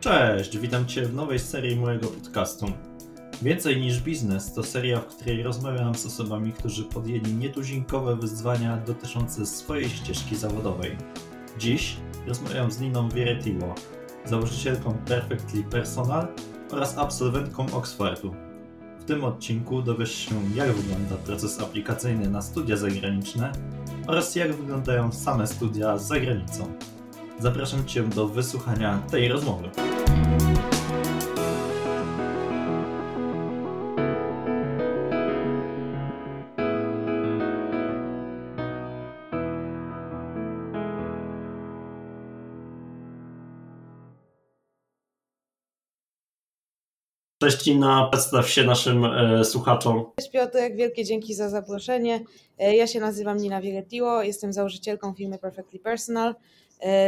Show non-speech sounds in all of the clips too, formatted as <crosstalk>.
Cześć, witam Cię w nowej serii mojego podcastu. Więcej niż biznes to seria, w której rozmawiam z osobami, którzy podjęli nietuzinkowe wyzwania dotyczące swojej ścieżki zawodowej. Dziś rozmawiam z Niną Wieretiło, założycielką Perfectly Personal oraz absolwentką Oxfordu. W tym odcinku dowiesz się, jak wygląda proces aplikacyjny na studia zagraniczne oraz jak wyglądają same studia za granicą. Zapraszam Cię do wysłuchania tej rozmowy. Cześć Ina, przedstaw się naszym e, słuchaczom. Cześć Piotrek, wielkie dzięki za zaproszenie. E, ja się nazywam Nina Wieretiło, jestem założycielką firmy Perfectly Personal,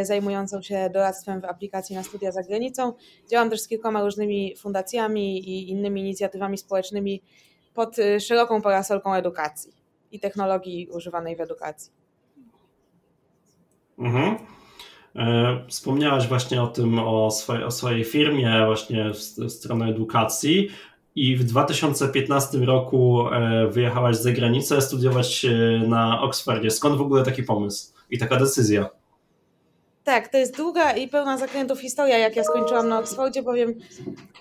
zajmującą się doradztwem w aplikacji na studia za granicą. Działam też z kilkoma różnymi fundacjami i innymi inicjatywami społecznymi pod e, szeroką parasolką edukacji i technologii używanej w edukacji. Mhm. E, wspomniałaś właśnie o tym, o swojej, o swojej firmie, właśnie w, w stronę edukacji. I w 2015 roku e, wyjechałaś za granicę studiować na Oxfordzie. Skąd w ogóle taki pomysł i taka decyzja? Tak, to jest długa i pełna zakrętów historia, jak ja skończyłam na Oxfordzie, bowiem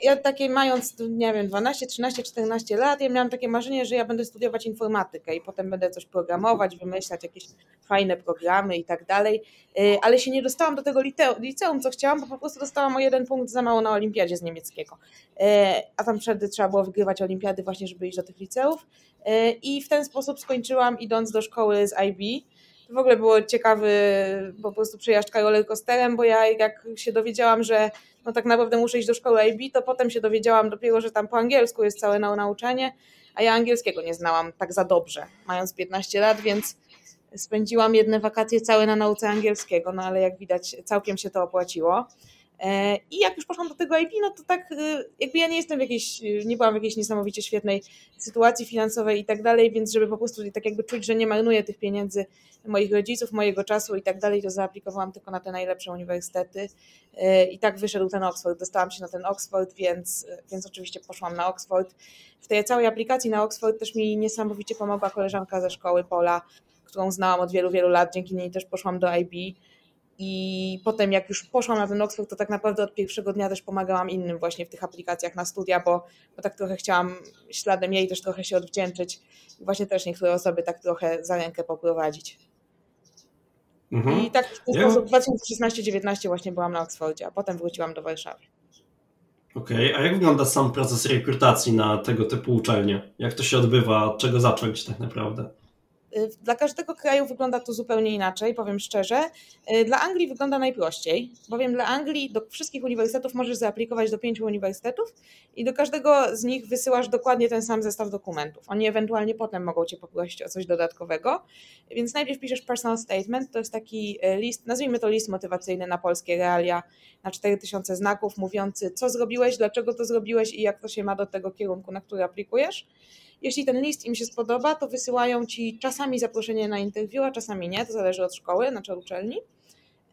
ja takie mając, nie wiem, 12, 13, 14 lat, ja miałam takie marzenie, że ja będę studiować informatykę i potem będę coś programować, wymyślać jakieś fajne programy i tak dalej, y, ale się nie dostałam do tego liceum, co chciałam, bo po prostu dostałam o jeden punkt za mało na olimpiadzie z niemieckiego. Y, a tam wtedy trzeba było wygrywać olimpiady właśnie, żeby iść do tych liceów. Y, i w ten sposób skończyłam idąc do szkoły z IB, w ogóle było ciekawy po prostu przejażdżka rollercoasterem, bo ja jak się dowiedziałam, że no tak naprawdę muszę iść do szkoły IB, to potem się dowiedziałam dopiero, że tam po angielsku jest całe nauczanie, a ja angielskiego nie znałam tak za dobrze, mając 15 lat, więc spędziłam jedne wakacje całe na nauce angielskiego, no ale jak widać całkiem się to opłaciło. E, I jak już poszłam do tego IP, no to tak e, jakby ja nie jestem w jakiejś, nie byłam w jakiejś niesamowicie świetnej sytuacji finansowej i tak dalej, więc żeby po prostu tak jakby czuć, że nie marnuję tych pieniędzy moich rodziców, mojego czasu i tak dalej, to zaaplikowałam tylko na te najlepsze uniwersytety e, i tak wyszedł ten Oxford. Dostałam się na ten Oxford, więc, więc oczywiście poszłam na Oxford. W tej całej aplikacji na Oxford też mi niesamowicie pomogła koleżanka ze szkoły Pola, którą znałam od wielu, wielu lat, dzięki niej też poszłam do IB i potem jak już poszłam na ten Oxford, to tak naprawdę od pierwszego dnia też pomagałam innym właśnie w tych aplikacjach na studia, bo, bo tak trochę chciałam śladem jej też trochę się odwdzięczyć i właśnie też niektóre osoby tak trochę za rękę poprowadzić. Mhm. I tak w ten ja... sposób 2016-19 właśnie byłam na Oxfordzie, a potem wróciłam do Warszawy. Okej, okay. a jak wygląda sam proces rekrutacji na tego typu uczelnie? Jak to się odbywa? Od czego zacząć tak naprawdę? Y, dla każdego kraju wygląda to zupełnie inaczej, powiem szczerze. Y, dla Anglii wygląda najprościej, bowiem dla Anglii do wszystkich uniwersytetów możesz zaaplikować do pięciu uniwersytetów i do każdego z nich wysyłasz dokładnie ten sam zestaw dokumentów. Oni ewentualnie potem mogą cię poprosić o coś dodatkowego. Więc najpierw piszesz personal statement, to jest taki y, list, nazwijmy to list motywacyjny na polskie realia, na 4000 znaków, mówiący co zrobiłeś, dlaczego to zrobiłeś i jak to się ma do tego kierunku, na który aplikujesz. Jeśli ten list im się spodoba, to wysyłają ci czasami zaproszenie na interwiu, a czasami nie, to zależy od szkoły, znaczy od uczelni.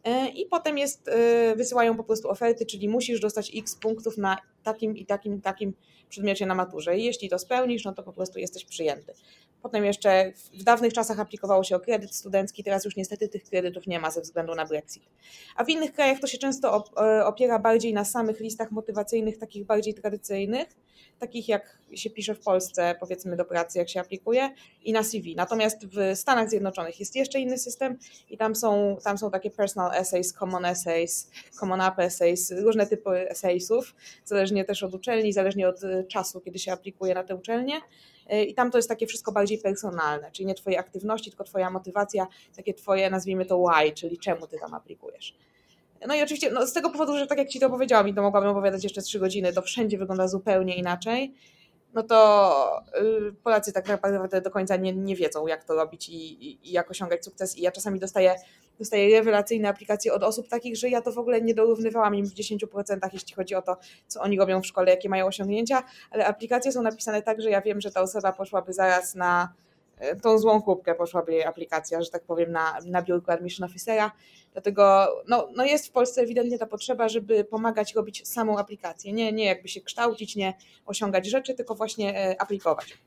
E, I potem jest, e, wysyłają po prostu oferty, czyli musisz dostać x punktów na takim i takim i takim przedmiocie na maturze. I jeśli to spełnisz, no to po prostu jesteś przyjęty. Potem jeszcze w dawnych czasach aplikowało się o kredyt studencki, teraz już niestety tych kredytów nie ma ze względu na Brexit. A w innych krajach to się często e, opiera bardziej na samych listach motywacyjnych, takich bardziej tradycyjnych, takich jak się pisze w Polsce, powiedzmy do pracy, jak się aplikuje, i na CV. Natomiast w Stanach Zjednoczonych jest jeszcze inny system i tam są, tam są takie personal essays, common essays, common up essays, różne typy essaysów, zależnie też od uczelni, zależnie od e, czasu, kiedy się aplikuje na tę uczelnię. E, I tam to jest takie wszystko bardziej personalne, czyli nie Twoje aktywności, tylko Twoja motywacja, takie Twoje, nazwijmy to why, czyli czemu Ty tam aplikujesz. No i oczywiście no z tego powodu, że tak jak Ci to powiedziałam i to mogłabym opowiadać jeszcze trzy godziny, to wszędzie wygląda zupełnie inaczej, no to y, Polacy tak naprawdę do końca nie, nie wiedzą, jak to robić i, i jak osiągać sukces. I ja czasami dostaję, dostaję rewelacyjne aplikacje od osób takich, że ja to w ogóle nie dorównywałam im w 10%, jeśli chodzi o to, co oni robią w szkole, jakie mają osiągnięcia, ale aplikacje są napisane tak, że ja wiem, że ta osoba poszłaby zaraz na e, tą złą kubkę poszłaby jej aplikacja, że tak powiem, na, na biurku admission officera. Dlatego no, no jest w Polsce ewidentnie ta potrzeba, żeby pomagać robić samą aplikację. Nie, nie jakby się kształcić, nie osiągać rzeczy, tylko właśnie e, aplikować.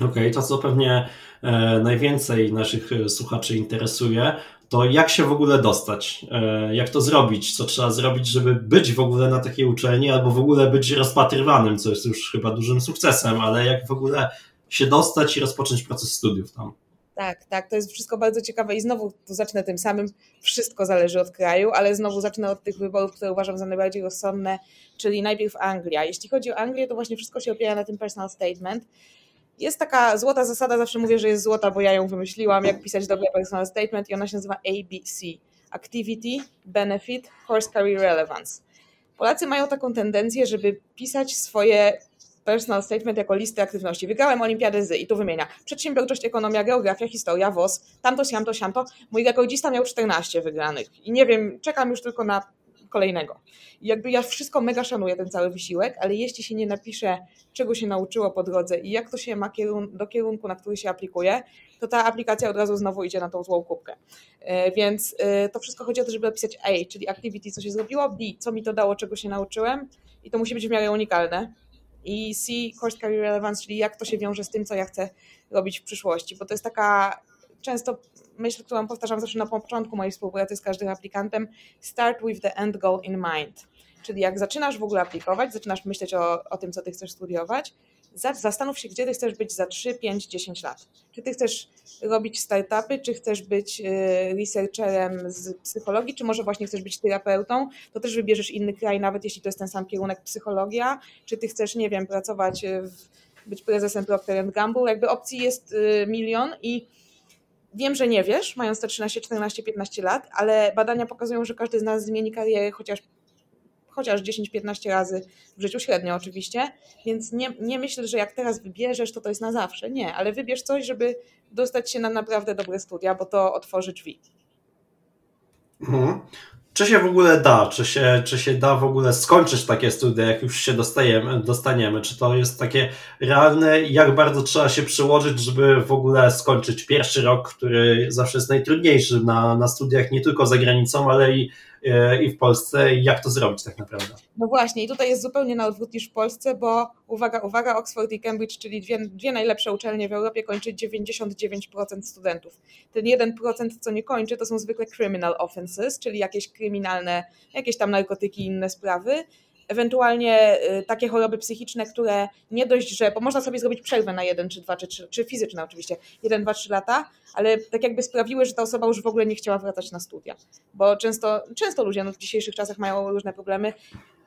Okej, okay, to co pewnie e, najwięcej naszych e, słuchaczy interesuje, to jak się w ogóle dostać? E, jak to zrobić? Co trzeba zrobić, żeby być w ogóle na takiej uczelni, albo w ogóle być rozpatrywanym, co jest już chyba dużym sukcesem, ale jak w ogóle się dostać i rozpocząć proces studiów tam? Tak, tak, to jest wszystko bardzo ciekawe i znowu tu zacznę tym samym. Wszystko zależy od kraju, ale znowu zacznę od tych wyborów, które uważam za najbardziej rozsądne, czyli najpierw Anglia. Jeśli chodzi o Anglię, to właśnie wszystko się opiera na tym personal statement. Jest taka złota zasada, zawsze mówię, że jest złota, bo ja ją wymyśliłam, jak pisać dobry personal statement i ona się nazywa ABC. Activity, Benefit, Course Career Relevance. Polacy mają taką tendencję, żeby pisać swoje personal statement jako listę aktywności. Wygrałem olimpiadę z i tu wymienia przedsiębiorczość, ekonomia, geografia, historia, WOS, tamto, siamto, siamto. Mój rekordzista miał 14 wygranych i nie wiem, czekam już tylko na kolejnego. I jakby ja wszystko mega szanuję, ten cały wysiłek, ale jeśli się nie napisze, czego się nauczyło po drodze i jak to się ma kierun do kierunku, na który się aplikuje, to ta aplikacja od razu znowu idzie na tą złą kubkę. E, więc e, to wszystko chodzi o to, żeby napisać A, czyli activity, co się zrobiło, B, co mi to dało, czego się nauczyłem i to musi być w miarę unikalne. I C, course career relevance, czyli jak to się wiąże z tym, co ja chcę robić w przyszłości, bo to jest taka często myśl, którą powtarzam zawsze na początku mojej współpracy z każdym aplikantem, start with the end goal in mind. Czyli jak zaczynasz w ogóle aplikować, zaczynasz myśleć o, o tym, co ty chcesz studiować, zastanów się, gdzie ty chcesz być za 3, 5, 10 lat. Czy ty chcesz robić startupy, czy chcesz być y, researcherem z psychologii, czy może właśnie chcesz być terapeutą, to też wybierzesz inny kraj, nawet jeśli to jest ten sam kierunek psychologia, czy ty chcesz, nie wiem, pracować, w, być prezesem Procter Gamble, jakby opcji jest y, milion i Wiem, że nie wiesz, mając te 13, 14, 15 lat, ale badania pokazują, że każdy z nas zmieni karierę chociaż, chociaż 10-15 razy w życiu, średnio oczywiście, więc nie, nie myślę, że jak teraz wybierzesz, to to jest na zawsze. Nie, ale wybierz coś, żeby dostać się na naprawdę dobre studia, bo to otworzy drzwi. Mhm czy się w ogóle da, czy się, czy się da w ogóle skończyć takie studia, jak już się dostajemy, dostaniemy, czy to jest takie realne, jak bardzo trzeba się przyłożyć, żeby w ogóle skończyć pierwszy rok, który zawsze jest najtrudniejszy na, na studiach, nie tylko za granicą, ale i i w Polsce jak to zrobić tak naprawdę. No właśnie i tutaj jest zupełnie na odwrót niż w Polsce, bo uwaga, uwaga, Oxford i Cambridge, czyli dwie, dwie najlepsze uczelnie w Europie kończy 99% studentów. Ten 1%, co nie kończy, to są zwykle criminal offenses, czyli jakieś kryminalne, jakieś tam narkotyki i inne sprawy, ewentualnie y, takie choroby psychiczne, które nie dość, że, bo można sobie zrobić przerwę na jeden, czy dwa, czy trzy, czy fizyczne oczywiście, jeden, dwa, trzy lata, ale tak jakby sprawiły, że ta osoba już w ogóle nie chciała wracać na studia. Bo często, często ludzie no, w dzisiejszych czasach mają różne problemy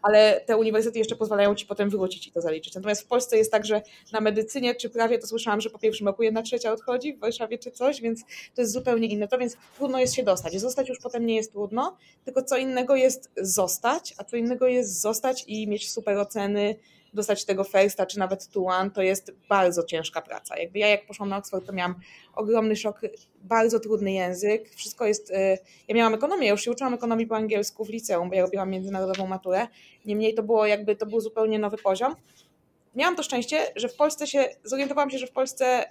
ale te uniwersytety jeszcze pozwalają ci potem wrócić i to zaliczyć. Natomiast w Polsce jest tak, że na medycynie czy prawie to słyszałam, że po pierwszym roku jedna trzecia odchodzi, w Warszawie czy coś, więc to jest zupełnie inne. To więc trudno jest się dostać. Zostać już potem nie jest trudno, tylko co innego jest zostać, a co innego jest zostać i mieć super oceny, dostać tego firsta, czy nawet tuan, to jest bardzo ciężka praca. Jakby ja jak poszłam na Oxford, to miałam ogromny szok, bardzo trudny język, wszystko jest, y, ja miałam ekonomię, już się uczyłam ekonomii po angielsku w liceum, bo ja robiłam międzynarodową maturę, niemniej to było jakby, to był zupełnie nowy poziom. Miałam to szczęście, że w Polsce się, zorientowałam się, że w Polsce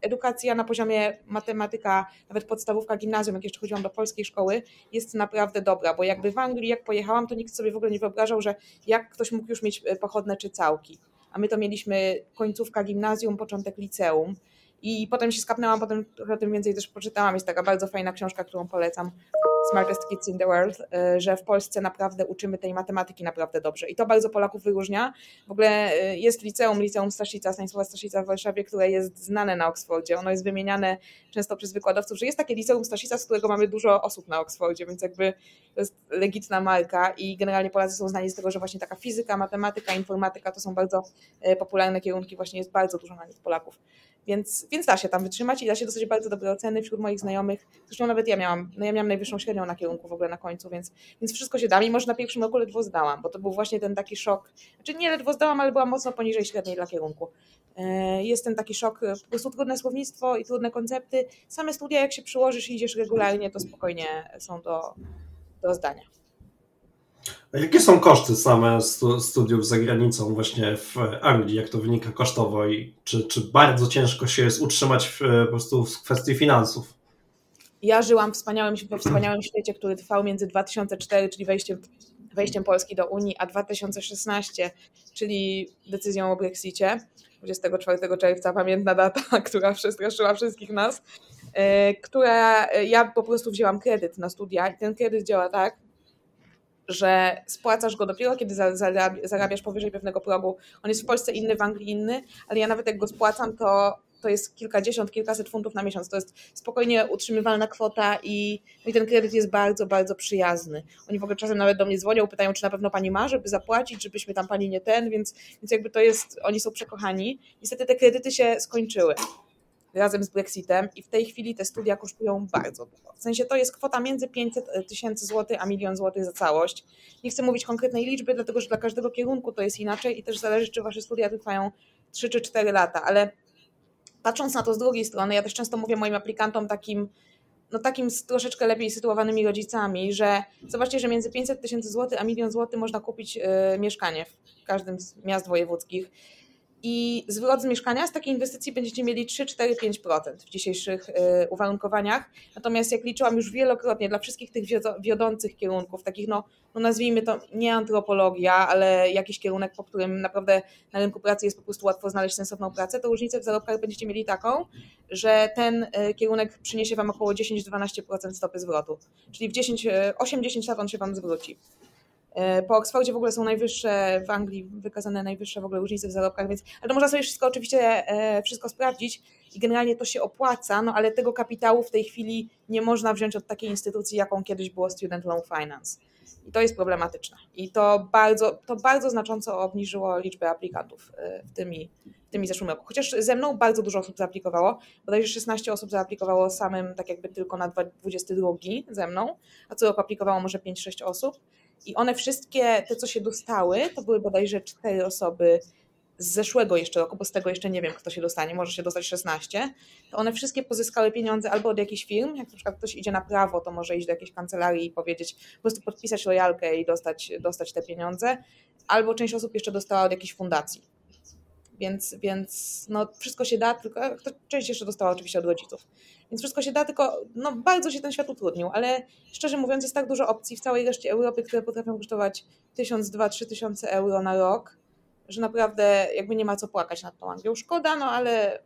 edukacja na poziomie matematyka, nawet podstawówka, gimnazjum, jak jeszcze chodziłam do polskiej szkoły, jest naprawdę dobra, bo jakby w Anglii, jak pojechałam, to nikt sobie w ogóle nie wyobrażał, że jak ktoś mógł już mieć e, pochodne czy całki. A my to mieliśmy końcówka gimnazjum, początek liceum. I potem się skapnęłam, potem trochę o tym więcej też poczytałam. Jest taka bardzo fajna książka, którą polecam, Smartest Kids in the World, y, że w Polsce naprawdę uczymy tej matematyki naprawdę dobrze. I to bardzo Polaków wyróżnia. W ogóle y, jest liceum, liceum Staszica, Stanisława Staszica w Warszawie, które jest znane na Oksfordzie. Ono jest wymieniane często przez wykładowców, że jest takie liceum Staszica, z którego mamy dużo osób na Oksfordzie, więc jakby to jest legitna marka i generalnie Polacy są znani z tego, że właśnie taka fizyka, matematyka, informatyka to są bardzo y, popularne kierunki, właśnie jest bardzo dużo na nich Polaków. Więc, więc da się tam wytrzymać i da się dostać bardzo dobre oceny wśród moich znajomych. Zresztą nawet ja miałam, no ja miałam najwyższą średnią na kierunku w ogóle na końcu, więc, więc wszystko się da. Mimo, że na pierwszym roku ledwo zdałam, bo to był właśnie ten taki szok. Znaczy nie ledwo zdałam, ale byłam mocno poniżej średniej dla kierunku. E, jest ten taki szok, po prostu trudne słownictwo i trudne koncepty. Same studia, jak się przyłożysz i idziesz regularnie, to spokojnie są do, do zdania. Jakie są koszty same studiów za granicą właśnie w Anglii? Jak to wynika kosztowo i czy, czy bardzo ciężko się jest utrzymać w, po prostu w kwestii finansów? Ja żyłam w wspaniałym, we wspaniałym świecie, który trwał między 2004, czyli wejściem, wejściem Polski do Unii, a 2016, czyli decyzją o Brexicie. 24 czerwca, pamiętna data, <laughs> która przestraszyła wszystkich nas, e, która ja po prostu wzięłam kredyt na studia i ten kredyt działa tak, że spłacasz go dopiero, kiedy zarabiasz powyżej pewnego progu. On jest w Polsce inny, w Anglii inny, ale ja nawet jak go spłacam, to, to jest kilkadziesiąt, kilkaset funtów na miesiąc. To jest spokojnie utrzymywalna kwota i, no i ten kredyt jest bardzo, bardzo przyjazny. Oni w ogóle czasem nawet do mnie dzwonią, pytają, czy na pewno pani ma, żeby zapłacić, żebyśmy tam pani nie ten, więc, więc jakby to jest, oni są przekochani. Niestety te kredyty się skończyły razem z Brexitem i w tej chwili te studia kosztują bardzo dużo. W sensie to jest kwota między 500 tysięcy złotych a milion złotych za całość. Nie chcę mówić konkretnej liczby, dlatego że dla każdego kierunku to jest inaczej i też zależy, czy wasze studia trwają 3 czy 4 lata, ale patrząc na to z drugiej strony, ja też często mówię moim aplikantom takim, no takim troszeczkę lepiej sytuowanymi rodzicami, że zobaczcie, że między 500 tysięcy złotych a milion złotych można kupić y, mieszkanie w każdym z miast wojewódzkich i zwrot z mieszkania z takiej inwestycji będziecie mieli 3, 4, 5% w dzisiejszych y, uwarunkowaniach. Natomiast jak liczyłam już wielokrotnie dla wszystkich tych wiodących kierunków, takich no, no nazwijmy to nie antropologia, ale jakiś kierunek, po którym naprawdę na rynku pracy jest po prostu łatwo znaleźć sensowną pracę, to różnicę w zarobkach będziecie mieli taką, że ten y, kierunek przyniesie Wam około 10-12% stopy zwrotu. Czyli w 10, 8-10 lat on się Wam zwróci. E, po Oxfordzie w ogóle są najwyższe, w Anglii wykazane najwyższe w ogóle różnice w zarobkach, więc ale to można sobie wszystko oczywiście e, wszystko sprawdzić i generalnie to się opłaca, no ale tego kapitału w tej chwili nie można wziąć od takiej instytucji, jaką kiedyś było Student Loan Finance. I to jest problematyczne. I to bardzo, to bardzo znacząco obniżyło liczbę aplikantów e, w tymi, w tymi zeszłym roku. Chociaż ze mną bardzo dużo osób zaaplikowało, bodajże 16 osób zaaplikowało samym, tak jakby tylko na 22 ze mną, a co roku aplikowało może 5-6 osób. I one wszystkie, te co się dostały, to były bodajże cztery osoby z zeszłego jeszcze roku, bo z tego jeszcze nie wiem, kto się dostanie, może się dostać 16, to one wszystkie pozyskały pieniądze albo od jakichś firm, jak na przykład ktoś idzie na prawo, to może iść do jakiejś kancelarii i powiedzieć, po prostu podpisać lojalkę i dostać, dostać te pieniądze, albo część osób jeszcze dostała od jakiejś fundacji. Więc, więc no, wszystko się da, tylko część jeszcze dostała oczywiście od rodziców. Więc wszystko się da, tylko no, bardzo się ten świat utrudnił, ale szczerze mówiąc jest tak dużo opcji w całej reszcie Europy, które potrafią kosztować 1000, 2, 3 tysiące euro na rok, że naprawdę jakby nie ma co płakać nad tą Anglią. Szkoda, no ale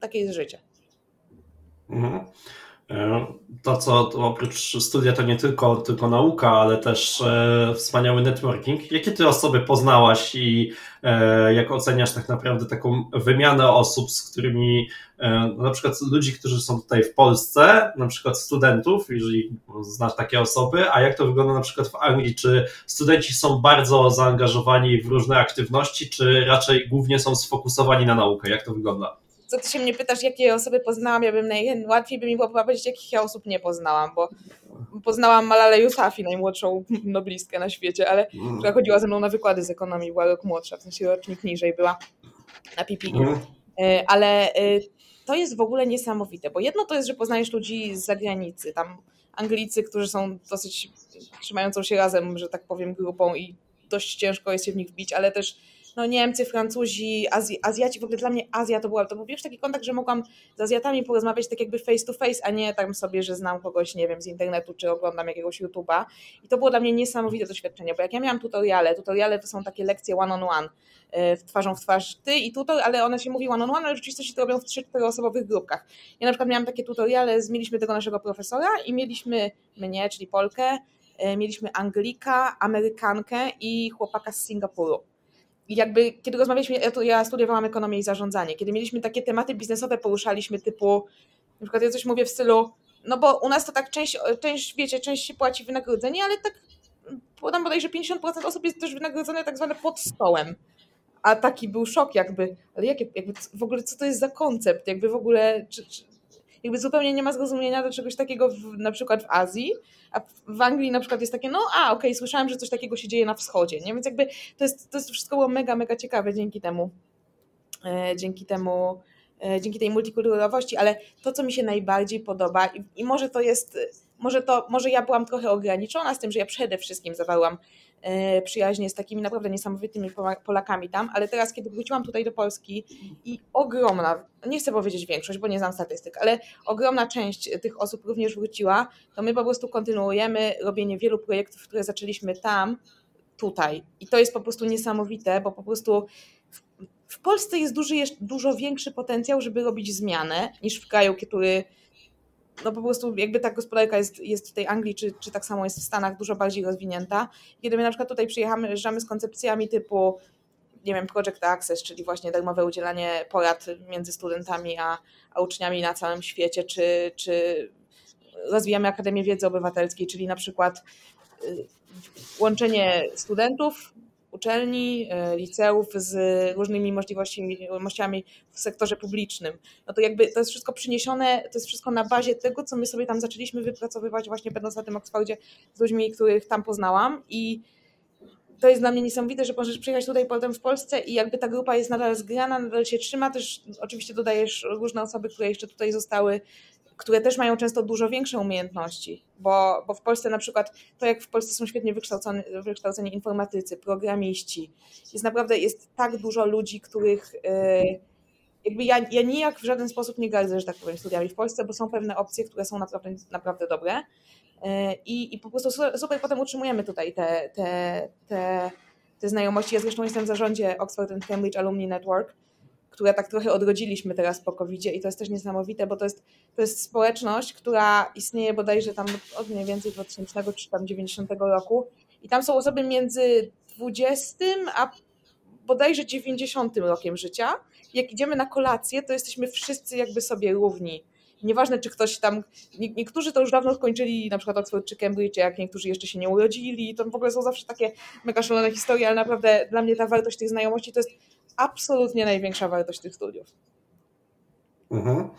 takie jest życie. Mhm. E, to, co to oprócz studia, to nie tylko, tylko nauka, ale też e, wspaniały networking. Jakie ty osoby poznałaś i e, jak oceniasz tak naprawdę taką wymianę osób, z którymi e, na przykład ludzi, którzy są tutaj w Polsce, na przykład studentów, jeżeli znasz takie osoby, a jak to wygląda na przykład w Anglii? Czy studenci są bardzo zaangażowani w różne aktywności, czy raczej głównie są sfokusowani na naukę? Jak to wygląda? Co ty się mnie pytasz, jakie osoby poznałam, ja bym najłatwiej by mi było powiedzieć, jakich ja osób nie poznałam, bo poznałam Malalę Yousafzai, najmłodszą noblistkę na świecie, ale mm. która chodziła ze mną na wykłady z ekonomii, była rok młodsza, w sensie rocznik niżej była na PPI. Mm. E, ale e, to jest w ogóle niesamowite, bo jedno to jest, że poznajesz ludzi z zagranicy, tam Anglicy, którzy są dosyć trzymającą się razem, że tak powiem, grupą i dość ciężko jest się w nich wbić, ale też no Niemcy, Francuzi, Azj Azjaci, w ogóle dla mnie Azja to była, to był pierwszy taki kontakt, że mogłam z Azjatami porozmawiać tak jakby face to face, a nie tam sobie, że znam kogoś, nie wiem, z internetu, czy oglądam jakiegoś YouTube'a i to było dla mnie niesamowite doświadczenie, bo jak ja miałam tutoriale, tutoriale to są takie lekcje one on one, twarzą w twarz ty i tutor, ale one się mówi one on one, ale rzeczywiście to robią w trzy, osobowych grupkach. Ja na przykład miałam takie tutoriale, mieliśmy tego naszego profesora i mieliśmy mnie, czyli Polkę, e, mieliśmy Anglika, Amerykankę i chłopaka z Singapuru. Jakby, kiedy rozmawialiśmy, ja, ja studiowałam ekonomię i zarządzanie, kiedy mieliśmy takie tematy biznesowe, poruszaliśmy typu, na przykład ja coś mówię w stylu, no bo u nas to tak część, część wiecie, część się płaci wynagrodzenie, ale tak podam bodajże 50% osób jest też wynagrodzone tak zwane pod stołem. A taki był szok jakby, ale jakie, jakby w ogóle co to jest za koncept, jakby w ogóle, czy, czy, jakby zupełnie nie ma zrozumienia do czegoś takiego w, na przykład w Azji, a w Anglii na przykład jest takie, no a okej, okay, słyszałem, że coś takiego się dzieje na wschodzie, nie? Więc jakby to jest, to jest wszystko było mega, mega ciekawe dzięki temu, e, dzięki temu, e, dzięki tej multikulturowości, ale to, co mi się najbardziej podoba i, i może to jest może, to, może ja byłam trochę ograniczona z tym, że ja przede wszystkim zawarłam przyjaźnie z takimi naprawdę niesamowitymi Polakami tam, ale teraz, kiedy wróciłam tutaj do Polski i ogromna, nie chcę powiedzieć większość, bo nie znam statystyk, ale ogromna część tych osób również wróciła, to my po prostu kontynuujemy robienie wielu projektów, które zaczęliśmy tam, tutaj. I to jest po prostu niesamowite, bo po prostu w Polsce jest duży, dużo większy potencjał, żeby robić zmianę niż w kraju, który no po prostu jakby ta gospodarka jest, jest w tej Anglii, czy, czy tak samo jest w Stanach dużo bardziej rozwinięta. Kiedy my na przykład tutaj przyjeżdżamy z koncepcjami typu nie wiem, Project Access, czyli właśnie darmowe udzielanie porad między studentami a, a uczniami na całym świecie, czy, czy rozwijamy Akademię Wiedzy Obywatelskiej, czyli na przykład y, łączenie studentów, uczelni, e, liceów z różnymi możliwościami w sektorze publicznym. No to jakby to jest wszystko przyniesione, to jest wszystko na bazie tego, co my sobie tam zaczęliśmy wypracowywać właśnie będąc na tym Oxfordzie z ludźmi, których tam poznałam i to jest dla mnie niesamowite, że możesz przyjechać tutaj potem w Polsce i jakby ta grupa jest nadal zgrana, nadal się trzyma. Też oczywiście dodajesz różne osoby, które jeszcze tutaj zostały które też mają często dużo większe umiejętności, bo, bo w Polsce na przykład, to jak w Polsce są świetnie wykształceni, wykształceni informatycy, programiści, jest naprawdę, jest tak dużo ludzi, których yy, jakby ja, ja nijak w żaden sposób nie gardzę, że tak powiem, studiami w Polsce, bo są pewne opcje, które są naprawdę, naprawdę dobre yy, i, i po prostu super potem utrzymujemy tutaj te, te, te, te znajomości. Ja zresztą jestem w zarządzie Oxford and Cambridge Alumni Network, które tak trochę odrodziliśmy teraz po covid i to jest też niesamowite, bo to jest, to jest społeczność, która istnieje bodajże tam od mniej więcej 2000 czy tam 90 roku i tam są osoby między 20 a bodajże 90 rokiem życia. Jak idziemy na kolację, to jesteśmy wszyscy jakby sobie równi. Nieważne, czy ktoś tam. Niektórzy to już dawno skończyli, na przykład Oxford czy Cambridge, jak niektórzy jeszcze się nie urodzili. To w ogóle są zawsze takie mega szalone historie, ale naprawdę dla mnie ta wartość tych znajomości to jest absolutnie największa wartość tych studiów. Mhm.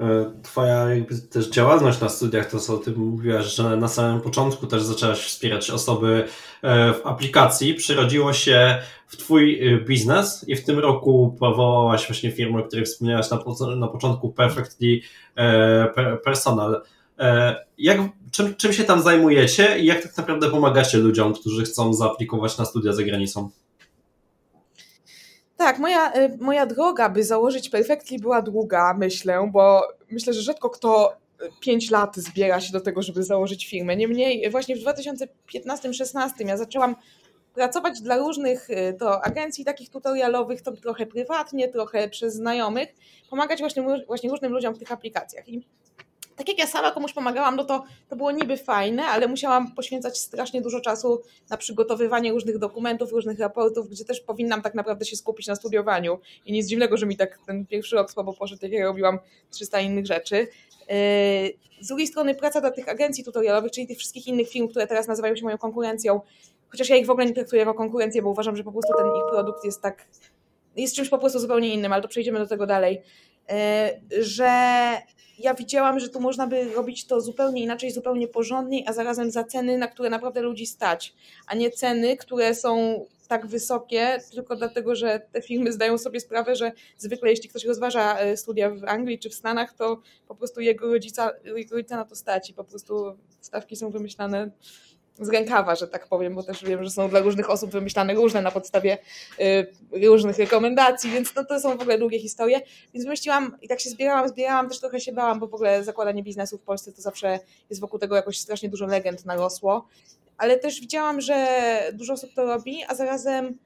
E, twoja też działalność na studiach, to co ty mówiłaś, że na samym początku też zaczęłaś wspierać osoby e, w aplikacji, przyrodziło się w twój e, biznes i w tym roku powołałaś właśnie firmę, o której wspomniałaś na, na początku, Perfectly Personal. Jak, czym, czym się tam zajmujecie i jak tak naprawdę pomagacie ludziom, którzy chcą zaaplikować na studia za granicą? Tak, moja, y, moja droga, by założyć Perfectly była długa, myślę, bo myślę, że rzadko kto 5 y, lat zbiera się do tego, żeby założyć firmę. Niemniej właśnie w 2015-16 ja zaczęłam pracować dla różnych y, to agencji takich tutorialowych, to trochę prywatnie, trochę przez znajomych, pomagać właśnie, właśnie różnym ludziom w tych aplikacjach. I tak jak ja sama komuś pomagałam, no to, to było niby fajne, ale musiałam poświęcać strasznie dużo czasu na przygotowywanie różnych dokumentów, różnych raportów, gdzie też powinnam tak naprawdę się skupić na studiowaniu. I nic dziwnego, że mi tak ten pierwszy rok słabo poszedł, jak ja robiłam 300 innych rzeczy. Yy, z drugiej strony praca dla tych agencji tutorialowych, czyli tych wszystkich innych firm, które teraz nazywają się moją konkurencją, chociaż ja ich w ogóle nie traktuję jako konkurencję, bo uważam, że po prostu ten ich produkt jest tak, jest czymś po prostu zupełnie innym, ale to przejdziemy do tego dalej, yy, że ja widziałam, że tu można by robić to zupełnie inaczej, zupełnie porządniej, a zarazem za ceny, na które naprawdę ludzi stać, a nie ceny, które są tak wysokie, tylko dlatego, że te firmy zdają sobie sprawę, że zwykle jeśli ktoś rozważa e, studia w Anglii czy w Stanach, to po prostu jego rodzica, jego rodzica na to stać i po prostu stawki są wymyślane z rękawa, że tak powiem, bo też wiem, że są dla różnych osób wymyślane różne na podstawie y, różnych rekomendacji, więc no, to są w ogóle długie historie. Więc wymyśliłam i tak się zbierałam, zbierałam, też trochę się bałam, bo w ogóle zakładanie biznesu w Polsce to zawsze jest wokół tego jakoś strasznie dużo legend narosło, ale też widziałam, że dużo osób to robi, a zarazem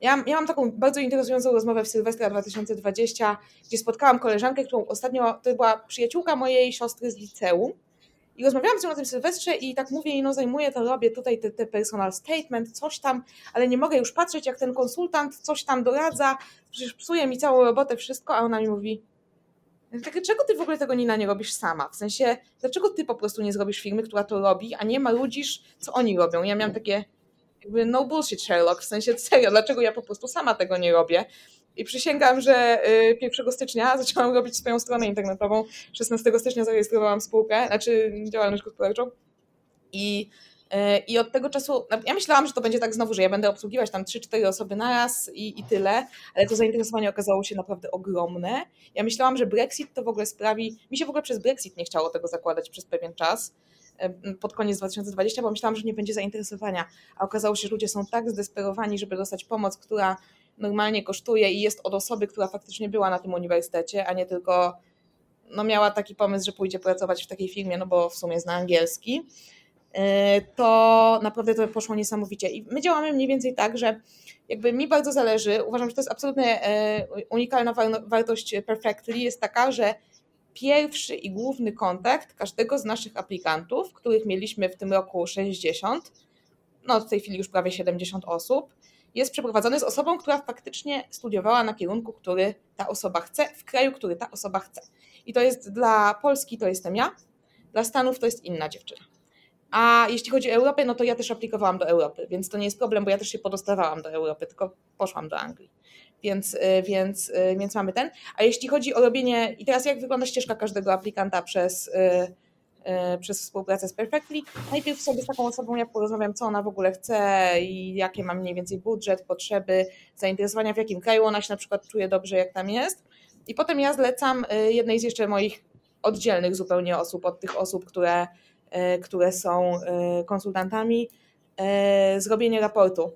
ja, ja mam taką bardzo interesującą rozmowę w Sylwestra 2020, gdzie spotkałam koleżankę, którą ostatnio, to była przyjaciółka mojej siostry z liceum, i rozmawiałam z nią o tym Sylwestrze i tak mówię, no zajmuję to, robię tutaj te, te personal statement, coś tam, ale nie mogę już patrzeć, jak ten konsultant coś tam doradza, przecież psuje mi całą robotę, wszystko, a ona mi mówi, Dlaczego ty w ogóle tego Nina nie robisz sama? W sensie, dlaczego ty po prostu nie zrobisz firmy, która to robi, a nie marudzisz, co oni robią? Ja miałam takie, jakby no bullshit Sherlock, w sensie serio, dlaczego ja po prostu sama tego nie robię? I przysięgam, że 1 y, stycznia zaczęłam robić swoją stronę internetową. 16 stycznia zarejestrowałam spółkę, znaczy działalność gospodarczą. I, y, I od tego czasu, no, ja myślałam, że to będzie tak znowu, że ja będę obsługiwać tam 3-4 osoby naraz i, i tyle, ale to zainteresowanie okazało się naprawdę ogromne. Ja myślałam, że Brexit to w ogóle sprawi, mi się w ogóle przez Brexit nie chciało tego zakładać przez pewien czas, pod koniec 2020, bo myślałam, że nie będzie zainteresowania, a okazało się, że ludzie są tak zdesperowani, żeby dostać pomoc, która normalnie kosztuje i jest od osoby, która faktycznie była na tym uniwersytecie, a nie tylko no miała taki pomysł, że pójdzie pracować w takiej firmie, no bo w sumie zna angielski, e, to naprawdę to poszło niesamowicie. I my działamy mniej więcej tak, że jakby mi bardzo zależy, uważam, że to jest absolutnie e, unikalna wartość Perfectly, jest taka, że pierwszy i główny kontakt każdego z naszych aplikantów, których mieliśmy w tym roku 60, no w tej chwili już prawie 70 osób, jest przeprowadzony z osobą, która faktycznie studiowała na kierunku, który ta osoba chce, w kraju, który ta osoba chce. I to jest dla Polski to jestem ja, dla Stanów to jest inna dziewczyna. A jeśli chodzi o Europę, no to ja też aplikowałam do Europy, więc to nie jest problem, bo ja też się podostawałam do Europy, tylko poszłam do Anglii. Więc, y, więc, y, więc mamy ten. A jeśli chodzi o robienie, i teraz jak wygląda ścieżka każdego aplikanta przez, y, przez współpracę z Perfectly, najpierw sobie z taką osobą ja porozmawiam, co ona w ogóle chce i jakie ma mniej więcej budżet, potrzeby, zainteresowania, w jakim kraju ona się na przykład czuje dobrze, jak tam jest. I potem ja zlecam jednej z jeszcze moich oddzielnych zupełnie osób od tych osób, które, które są konsultantami, zrobienie raportu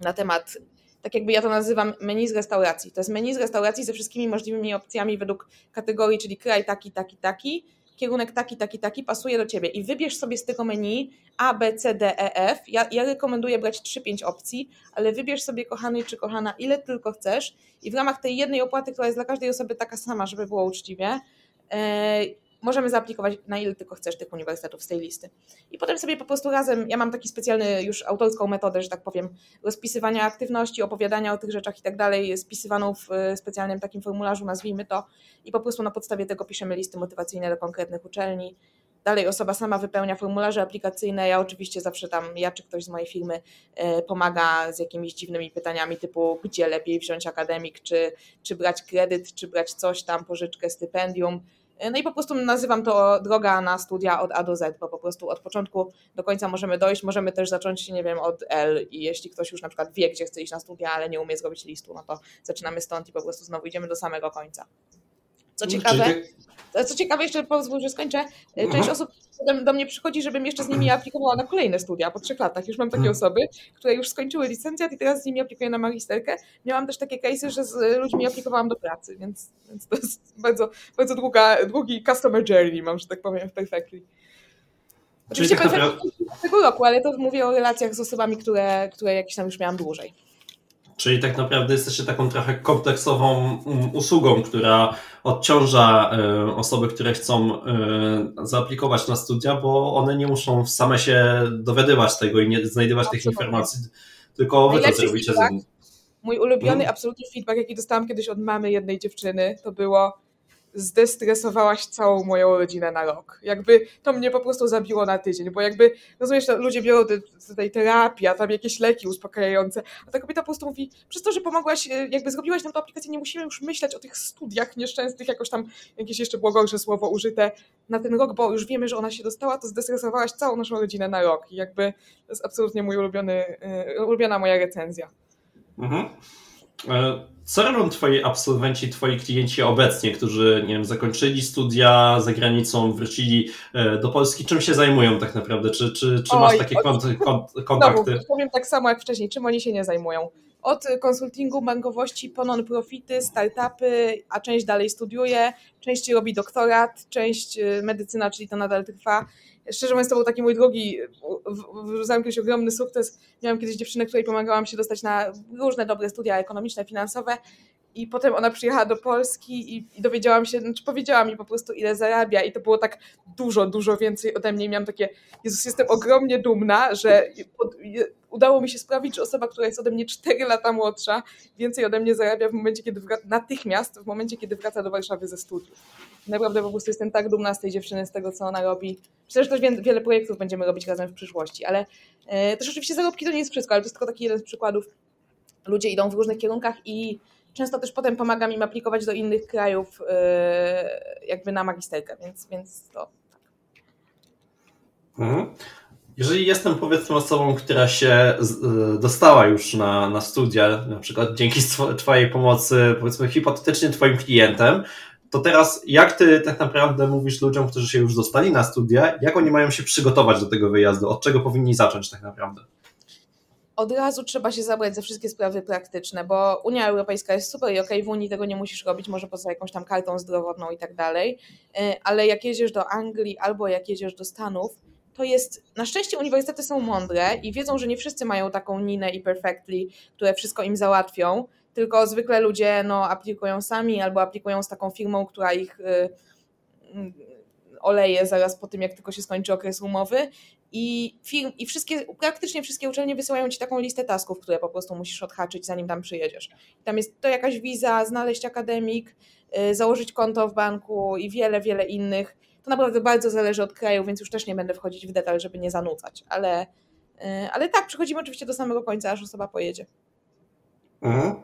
na temat tak jakby ja to nazywam menu z restauracji. To jest menu z restauracji ze wszystkimi możliwymi opcjami według kategorii, czyli kraj taki, taki, taki, kierunek taki, taki, taki, pasuje do ciebie. I wybierz sobie z tego menu A, B, C, D, E, F. Ja, ja rekomenduję brać 3-5 opcji, ale wybierz sobie, kochany czy kochana, ile tylko chcesz i w ramach tej jednej opłaty, która jest dla każdej osoby taka sama, żeby było uczciwie, yy, możemy zaaplikować na ile tylko chcesz tych uniwersytetów z tej listy. I potem sobie po prostu razem, ja mam taki specjalny już autorską metodę, że tak powiem, rozpisywania aktywności, opowiadania o tych rzeczach i tak dalej, spisywaną w e, specjalnym takim formularzu, nazwijmy to, i po prostu na podstawie tego piszemy listy motywacyjne do konkretnych uczelni. Dalej osoba sama wypełnia formularze aplikacyjne. Ja oczywiście zawsze tam, ja czy ktoś z mojej firmy e, pomaga z jakimiś dziwnymi pytaniami typu gdzie lepiej wziąć akademik, czy, czy brać kredyt, czy brać coś tam, pożyczkę, stypendium no i po prostu nazywam to droga na studia od A do Z, bo po prostu od początku do końca możemy dojść, możemy też zacząć, nie wiem, od L i jeśli ktoś już na przykład wie, gdzie chce iść na studia, ale nie umie zrobić listu, no to zaczynamy stąd i po prostu znowu idziemy do samego końca. Co ciekawe, co ciekawe, jeszcze pozwól, że skończę. Część Aha. osób do mnie przychodzi, żebym jeszcze z nimi aplikowała na kolejne studia po trzech latach. Już mam takie hmm. osoby, które już skończyły licencjat i teraz z nimi aplikuję na magisterkę. Miałam też takie case'y, że z ludźmi aplikowałam do pracy, więc, więc to jest bardzo, bardzo długa, długi customer journey, mam, że tak powiem, w Perfectly. Oczywiście naprawdę... tego roku, ale to mówię o relacjach z osobami, które, które jakieś tam już miałam dłużej. Czyli tak naprawdę jesteście taką trochę kompleksową mm, usługą, która odciąża e, osoby, które chcą e, zaaplikować na studia, bo one nie muszą same się dowiadywać tego i nie znajdywać tych informacji, tylko wy to zrobicie. Mój ulubiony hmm. absolutny feedback, jaki dostałam kiedyś od mamy jednej dziewczyny, to było zdestresowałaś całą moją rodzinę na rok. Jakby to mnie po prostu zabiło na tydzień, bo jakby, rozumiesz, ludzie biorą tej terapii, a tam jakieś leki uspokajające, a ta kobieta po prostu mówi, przez to, że pomogłaś, e, jakby zrobiłaś nam tę aplikację, nie musimy już myśleć o tych studiach nieszczęsnych, jakoś tam, jakieś jeszcze było gorsze słowo użyte na ten rok, bo już wiemy, że ona się dostała, to zdestresowałaś całą naszą rodzinę na rok i jakby to jest absolutnie mój ulubiony, e, ulubiona moja recenzja. Mhm. E, co robią twoi absolwenci, twoi klienci obecnie, którzy nie wiem, zakończyli studia za granicą, wrócili e, do Polski? Czym się zajmują tak naprawdę? Czy, czy, czy Oj, masz takie kont <laughs> kontakty? Znowu, powiem tak samo jak wcześniej. Czym oni się nie zajmują? Od konsultingu, bankowości po non-profity, startupy, a część dalej studiuje, część robi doktorat, część e, medycyna, czyli to nadal trwa szczerze mówiąc, to był taki mój drugi, zamknął się ogromny sukces. Miałam kiedyś dziewczynę, której pomagałam się dostać na różne dobre studia ekonomiczne, finansowe i potem ona przyjechała do Polski i, i dowiedziałam się, znaczy powiedziała mi po prostu ile zarabia i to było tak dużo, dużo więcej ode mnie. I miałam takie, Jezus, jestem ogromnie dumna, że pod, udało mi się sprawić, że osoba, która jest ode mnie 4 lata młodsza, więcej ode mnie zarabia w momencie, kiedy wraca, natychmiast, w momencie, kiedy wraca do Warszawy ze studiów. Naprawdę po prostu jestem tak dumna z tej dziewczyny, z tego, co ona robi. Że też wiele projektów będziemy robić razem w przyszłości, ale e, też oczywiście zarobki to nie jest wszystko, ale to jest tylko taki jeden z przykładów. Ludzie idą w różnych kierunkach i często też potem pomagam im aplikować do innych krajów e, jakby na magisterkę, więc, więc to tak. Mhm. Jeżeli jestem powiedzmy osobą, która się e, dostała już na, na studia, na przykład dzięki Twojej pomocy, powiedzmy hipotetycznie Twoim klientem, to teraz jak ty tak naprawdę mówisz ludziom, którzy się już dostali na studia, jak oni mają się przygotować do tego wyjazdu? Od czego powinni zacząć tak naprawdę? Od razu trzeba się zabrać za wszystkie sprawy praktyczne, bo Unia Europejska jest super i okej, okay, w Unii tego nie musisz robić, może poza jakąś tam kartą zdrowotną i tak dalej, y, ale jak jedziesz do Anglii albo jak jedziesz do Stanów, to jest, na szczęście uniwersytety są mądre i wiedzą, że nie wszyscy mają taką Ninę i Perfectly, które wszystko im załatwią, tylko zwykle ludzie no, aplikują sami albo aplikują z taką firmą, która ich y, oleje zaraz po tym, jak tylko się skończy okres umowy i, firm, i wszystkie, praktycznie wszystkie uczelnie wysyłają ci taką listę tasków, które po prostu musisz odhaczyć, zanim tam przyjedziesz. Tam jest to jakaś wiza, znaleźć akademik, yy, założyć konto w banku i wiele, wiele innych. To naprawdę bardzo zależy od kraju, więc już też nie będę wchodzić w detal, żeby nie zanudzać, ale, yy, ale tak, przechodzimy oczywiście do samego końca, aż osoba pojedzie. Mhm.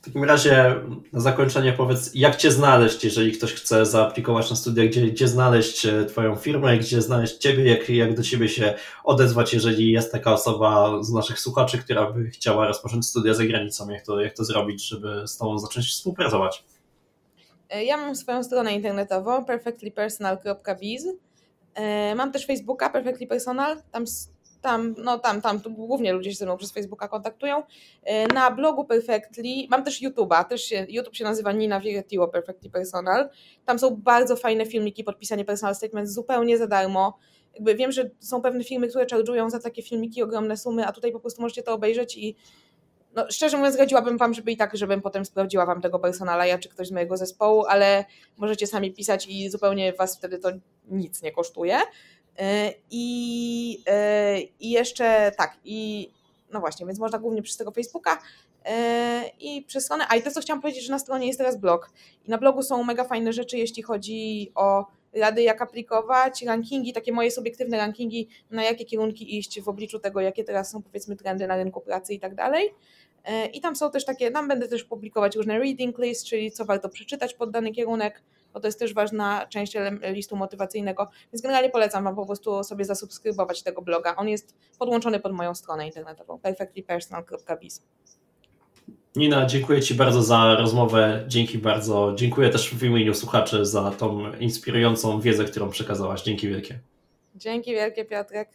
W takim razie na zakończenie powiedz, jak Cię znaleźć, jeżeli ktoś chce zaaplikować na studia, gdzie, gdzie znaleźć e, Twoją firmę, gdzie znaleźć Ciebie, jak, jak do Ciebie się odezwać, jeżeli jest taka osoba z naszych słuchaczy, która by chciała rozpocząć studia za granicą, jak to, jak to zrobić, żeby z Tobą zacząć współpracować? E, ja mam swoją stronę internetową perfectlypersonal.biz. E, mam też Facebooka Perfectly Personal, tam tam, no tam, tam głównie ludzie się ze mną przez Facebooka kontaktują. E, na blogu Perfectly, mam też YouTube'a, też się, YouTube się nazywa Nina Viretiło Perfectly Personal. Tam są bardzo fajne filmiki, podpisanie personal statement zupełnie za darmo. Jakby wiem, że są pewne filmy, które charge'ują za takie filmiki ogromne sumy, a tutaj po prostu możecie to obejrzeć i no, szczerze mówiąc, radziłabym Wam, żeby i tak, żebym potem sprawdziła Wam tego personala, ja czy ktoś z mojego zespołu, ale możecie sami pisać i zupełnie Was wtedy to nic nie kosztuje. E, I, e, I jeszcze tak, i no właśnie, więc można głównie przez tego Facebooka e, i przez stronę. A i to, co chciałam powiedzieć, że na stronie jest teraz blog. I na blogu są mega fajne rzeczy, jeśli chodzi o rady, jak aplikować, rankingi, takie moje subiektywne rankingi, na jakie kierunki iść w obliczu tego, jakie teraz są powiedzmy trendy na rynku pracy i tak dalej. I tam są też takie, tam będę też publikować różne reading list, czyli co warto przeczytać pod dany kierunek, bo to jest też ważna część listu motywacyjnego, więc generalnie polecam Wam po prostu sobie zasubskrybować tego bloga. On jest podłączony pod moją stronę internetową perfectlypersonal.biz. Nina, dziękuję Ci bardzo za rozmowę. Dzięki bardzo. Dziękuję też w imieniu słuchaczy za tą inspirującą wiedzę, którą przekazałaś. Dzięki wielkie. Dzięki wielkie, Piotrek.